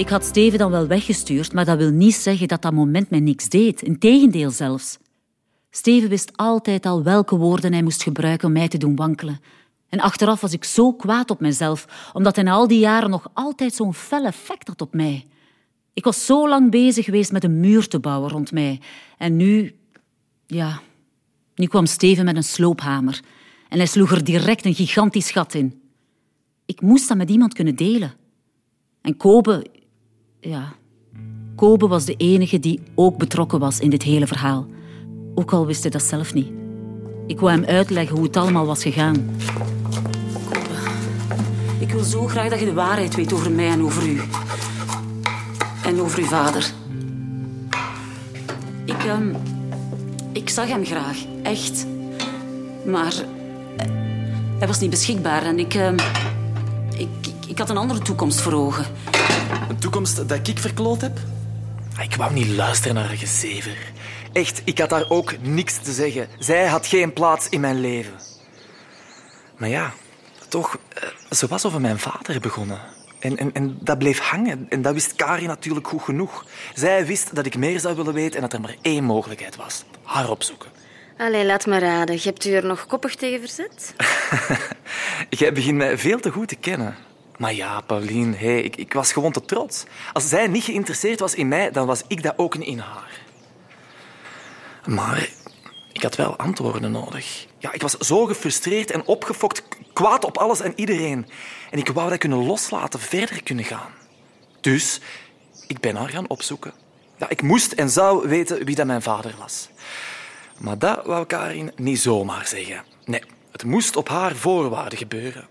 Ik had Steven dan wel weggestuurd, maar dat wil niet zeggen dat dat moment mij niks deed. Integendeel zelfs. Steven wist altijd al welke woorden hij moest gebruiken om mij te doen wankelen. En achteraf was ik zo kwaad op mezelf, omdat hij al die jaren nog altijd zo'n fel effect had op mij. Ik was zo lang bezig geweest met een muur te bouwen rond mij. En nu, ja, nu kwam Steven met een sloophamer. En hij sloeg er direct een gigantisch gat in. Ik moest dat met iemand kunnen delen. En Kobe, ja, Kobe was de enige die ook betrokken was in dit hele verhaal. Ook al wist hij dat zelf niet. Ik wou hem uitleggen hoe het allemaal was gegaan. Kobe, ik wil zo graag dat je de waarheid weet over mij en over u. En over uw vader. Ik, ehm, ik zag hem graag, echt. Maar eh, hij was niet beschikbaar en ik, ehm, ik, ik, ik had een andere toekomst voor ogen. Toekomst dat ik verkloot heb? Ah, Ik wou niet luisteren naar haar gezever. Echt, ik had daar ook niks te zeggen. Zij had geen plaats in mijn leven. Maar ja, toch, eh, ze was over mijn vader begonnen. En, en, en dat bleef hangen. En dat wist Kari natuurlijk goed genoeg. Zij wist dat ik meer zou willen weten en dat er maar één mogelijkheid was. Haar opzoeken. Allee, laat me raden. Je hebt u er nog koppig tegen verzet? Jij begint mij veel te goed te kennen. Maar ja, Pauline, ik, ik was gewoon te trots. Als zij niet geïnteresseerd was in mij, dan was ik dat ook niet in haar. Maar ik had wel antwoorden nodig. Ja, ik was zo gefrustreerd en opgefokt, kwaad op alles en iedereen. En ik wou dat kunnen loslaten, verder kunnen gaan. Dus ik ben haar gaan opzoeken. Ja, ik moest en zou weten wie dat mijn vader was. Maar dat wou Karin niet zomaar zeggen. Nee, het moest op haar voorwaarden gebeuren.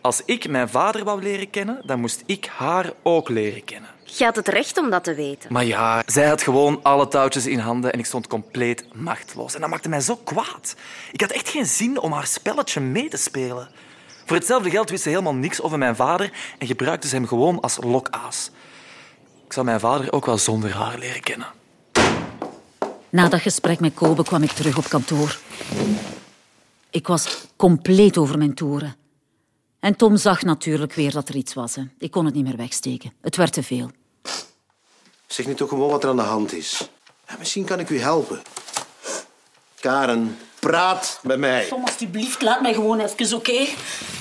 Als ik mijn vader wou leren kennen, dan moest ik haar ook leren kennen. Je had het recht om dat te weten. Maar ja, zij had gewoon alle touwtjes in handen en ik stond compleet machteloos. En dat maakte mij zo kwaad. Ik had echt geen zin om haar spelletje mee te spelen. Voor hetzelfde geld wist ze helemaal niks over mijn vader en gebruikte ze hem gewoon als lokaas. Ik zou mijn vader ook wel zonder haar leren kennen. Na dat gesprek met Kobe kwam ik terug op kantoor. Ik was compleet over mijn toeren. En Tom zag natuurlijk weer dat er iets was. Hè. Ik kon het niet meer wegsteken. Het werd te veel. Zeg nu toch gewoon wat er aan de hand is. Ja, misschien kan ik u helpen. Karen, praat met mij. Tom, alsjeblieft, laat mij gewoon even, oké?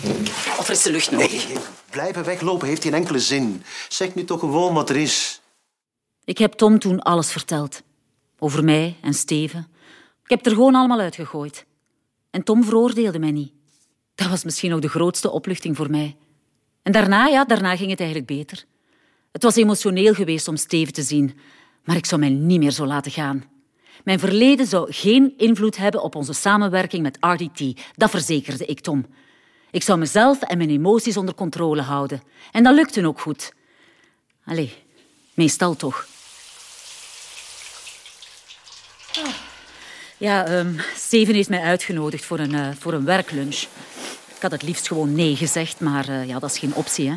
Heb al frisse lucht nodig. Nee, blijven weglopen heeft geen enkele zin. Zeg nu toch gewoon wat er is. Ik heb Tom toen alles verteld. Over mij en Steven. Ik heb het er gewoon allemaal uitgegooid. En Tom veroordeelde mij niet. Dat was misschien ook de grootste opluchting voor mij. En daarna, ja, daarna ging het eigenlijk beter. Het was emotioneel geweest om Steven te zien, maar ik zou mij niet meer zo laten gaan. Mijn verleden zou geen invloed hebben op onze samenwerking met RDT. Dat verzekerde ik Tom. Ik zou mezelf en mijn emoties onder controle houden. En dat lukte ook goed. Allee, meestal toch. Ja, ehm, Steven heeft mij uitgenodigd voor een, eh, voor een werklunch. Ik had het liefst gewoon nee gezegd, maar eh, ja, dat is geen optie. Hè.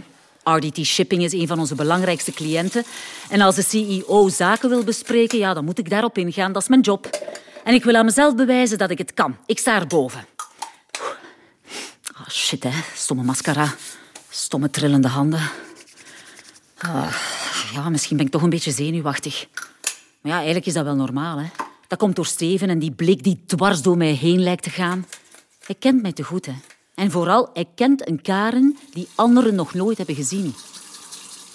RDT Shipping is een van onze belangrijkste cliënten. En als de CEO zaken wil bespreken, ja, dan moet ik daarop ingaan. Dat is mijn job. En ik wil aan mezelf bewijzen dat ik het kan. Ik sta erboven. Oh, shit, hè. Stomme mascara. Stomme trillende handen. Ah, ja, misschien ben ik toch een beetje zenuwachtig. Maar ja, eigenlijk is dat wel normaal. Hè? Dat komt door Steven en die blik die dwars door mij heen lijkt te gaan. Hij kent mij te goed. Hè? En vooral, hij kent een Karen die anderen nog nooit hebben gezien.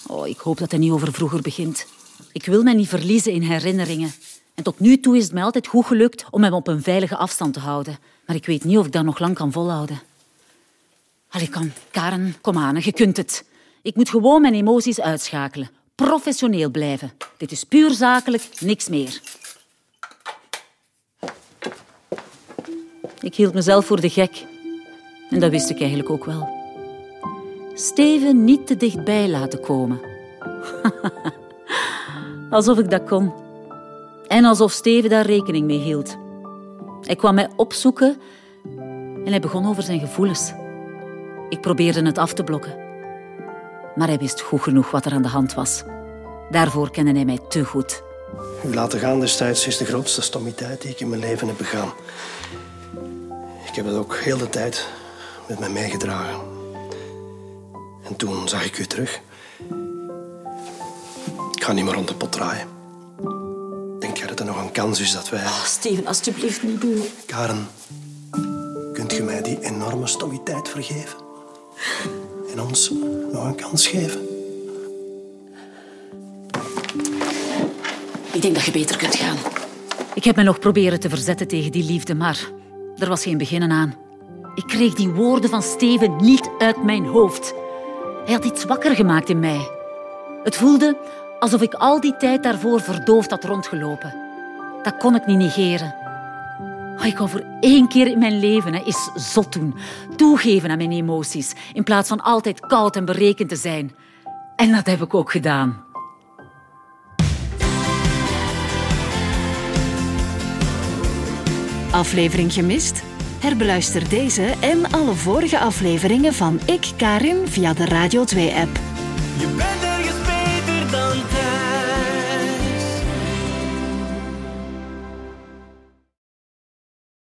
Oh, ik hoop dat hij niet over vroeger begint. Ik wil mij niet verliezen in herinneringen. En tot nu toe is het mij altijd goed gelukt om hem op een veilige afstand te houden. Maar ik weet niet of ik dat nog lang kan volhouden. Allee, kom, Karen, kom aan, je kunt het. Ik moet gewoon mijn emoties uitschakelen. Professioneel blijven. Dit is puur zakelijk, niks meer. Ik hield mezelf voor de gek. En dat wist ik eigenlijk ook wel. Steven niet te dichtbij laten komen. alsof ik dat kon. En alsof Steven daar rekening mee hield. Hij kwam mij opzoeken en hij begon over zijn gevoelens. Ik probeerde het af te blokken. Maar hij wist goed genoeg wat er aan de hand was. Daarvoor kende hij mij te goed. Laten gaan destijds is de grootste stommiteit die ik in mijn leven heb begaan. Ik heb het ook heel de tijd met mij meegedragen. En toen zag ik u terug. ga niet meer rond de pot draaien. Denk jij dat er nog een kans is dat wij... Oh, Steven, alsjeblieft niet doen. Karen, kunt je mij die enorme stommiteit vergeven? En ons nog een kans geven? Ik denk dat je beter kunt gaan. Ik heb me nog proberen te verzetten tegen die liefde, maar er was geen beginnen aan. Ik kreeg die woorden van Steven niet uit mijn hoofd. Hij had iets wakker gemaakt in mij. Het voelde alsof ik al die tijd daarvoor verdoofd had rondgelopen. Dat kon ik niet negeren. Oh, ik wou voor één keer in mijn leven eens zot doen. Toegeven aan mijn emoties, in plaats van altijd koud en berekend te zijn. En dat heb ik ook gedaan. Aflevering gemist? Herbeluister deze en alle vorige afleveringen van Ik Karin via de Radio 2-app. Je bent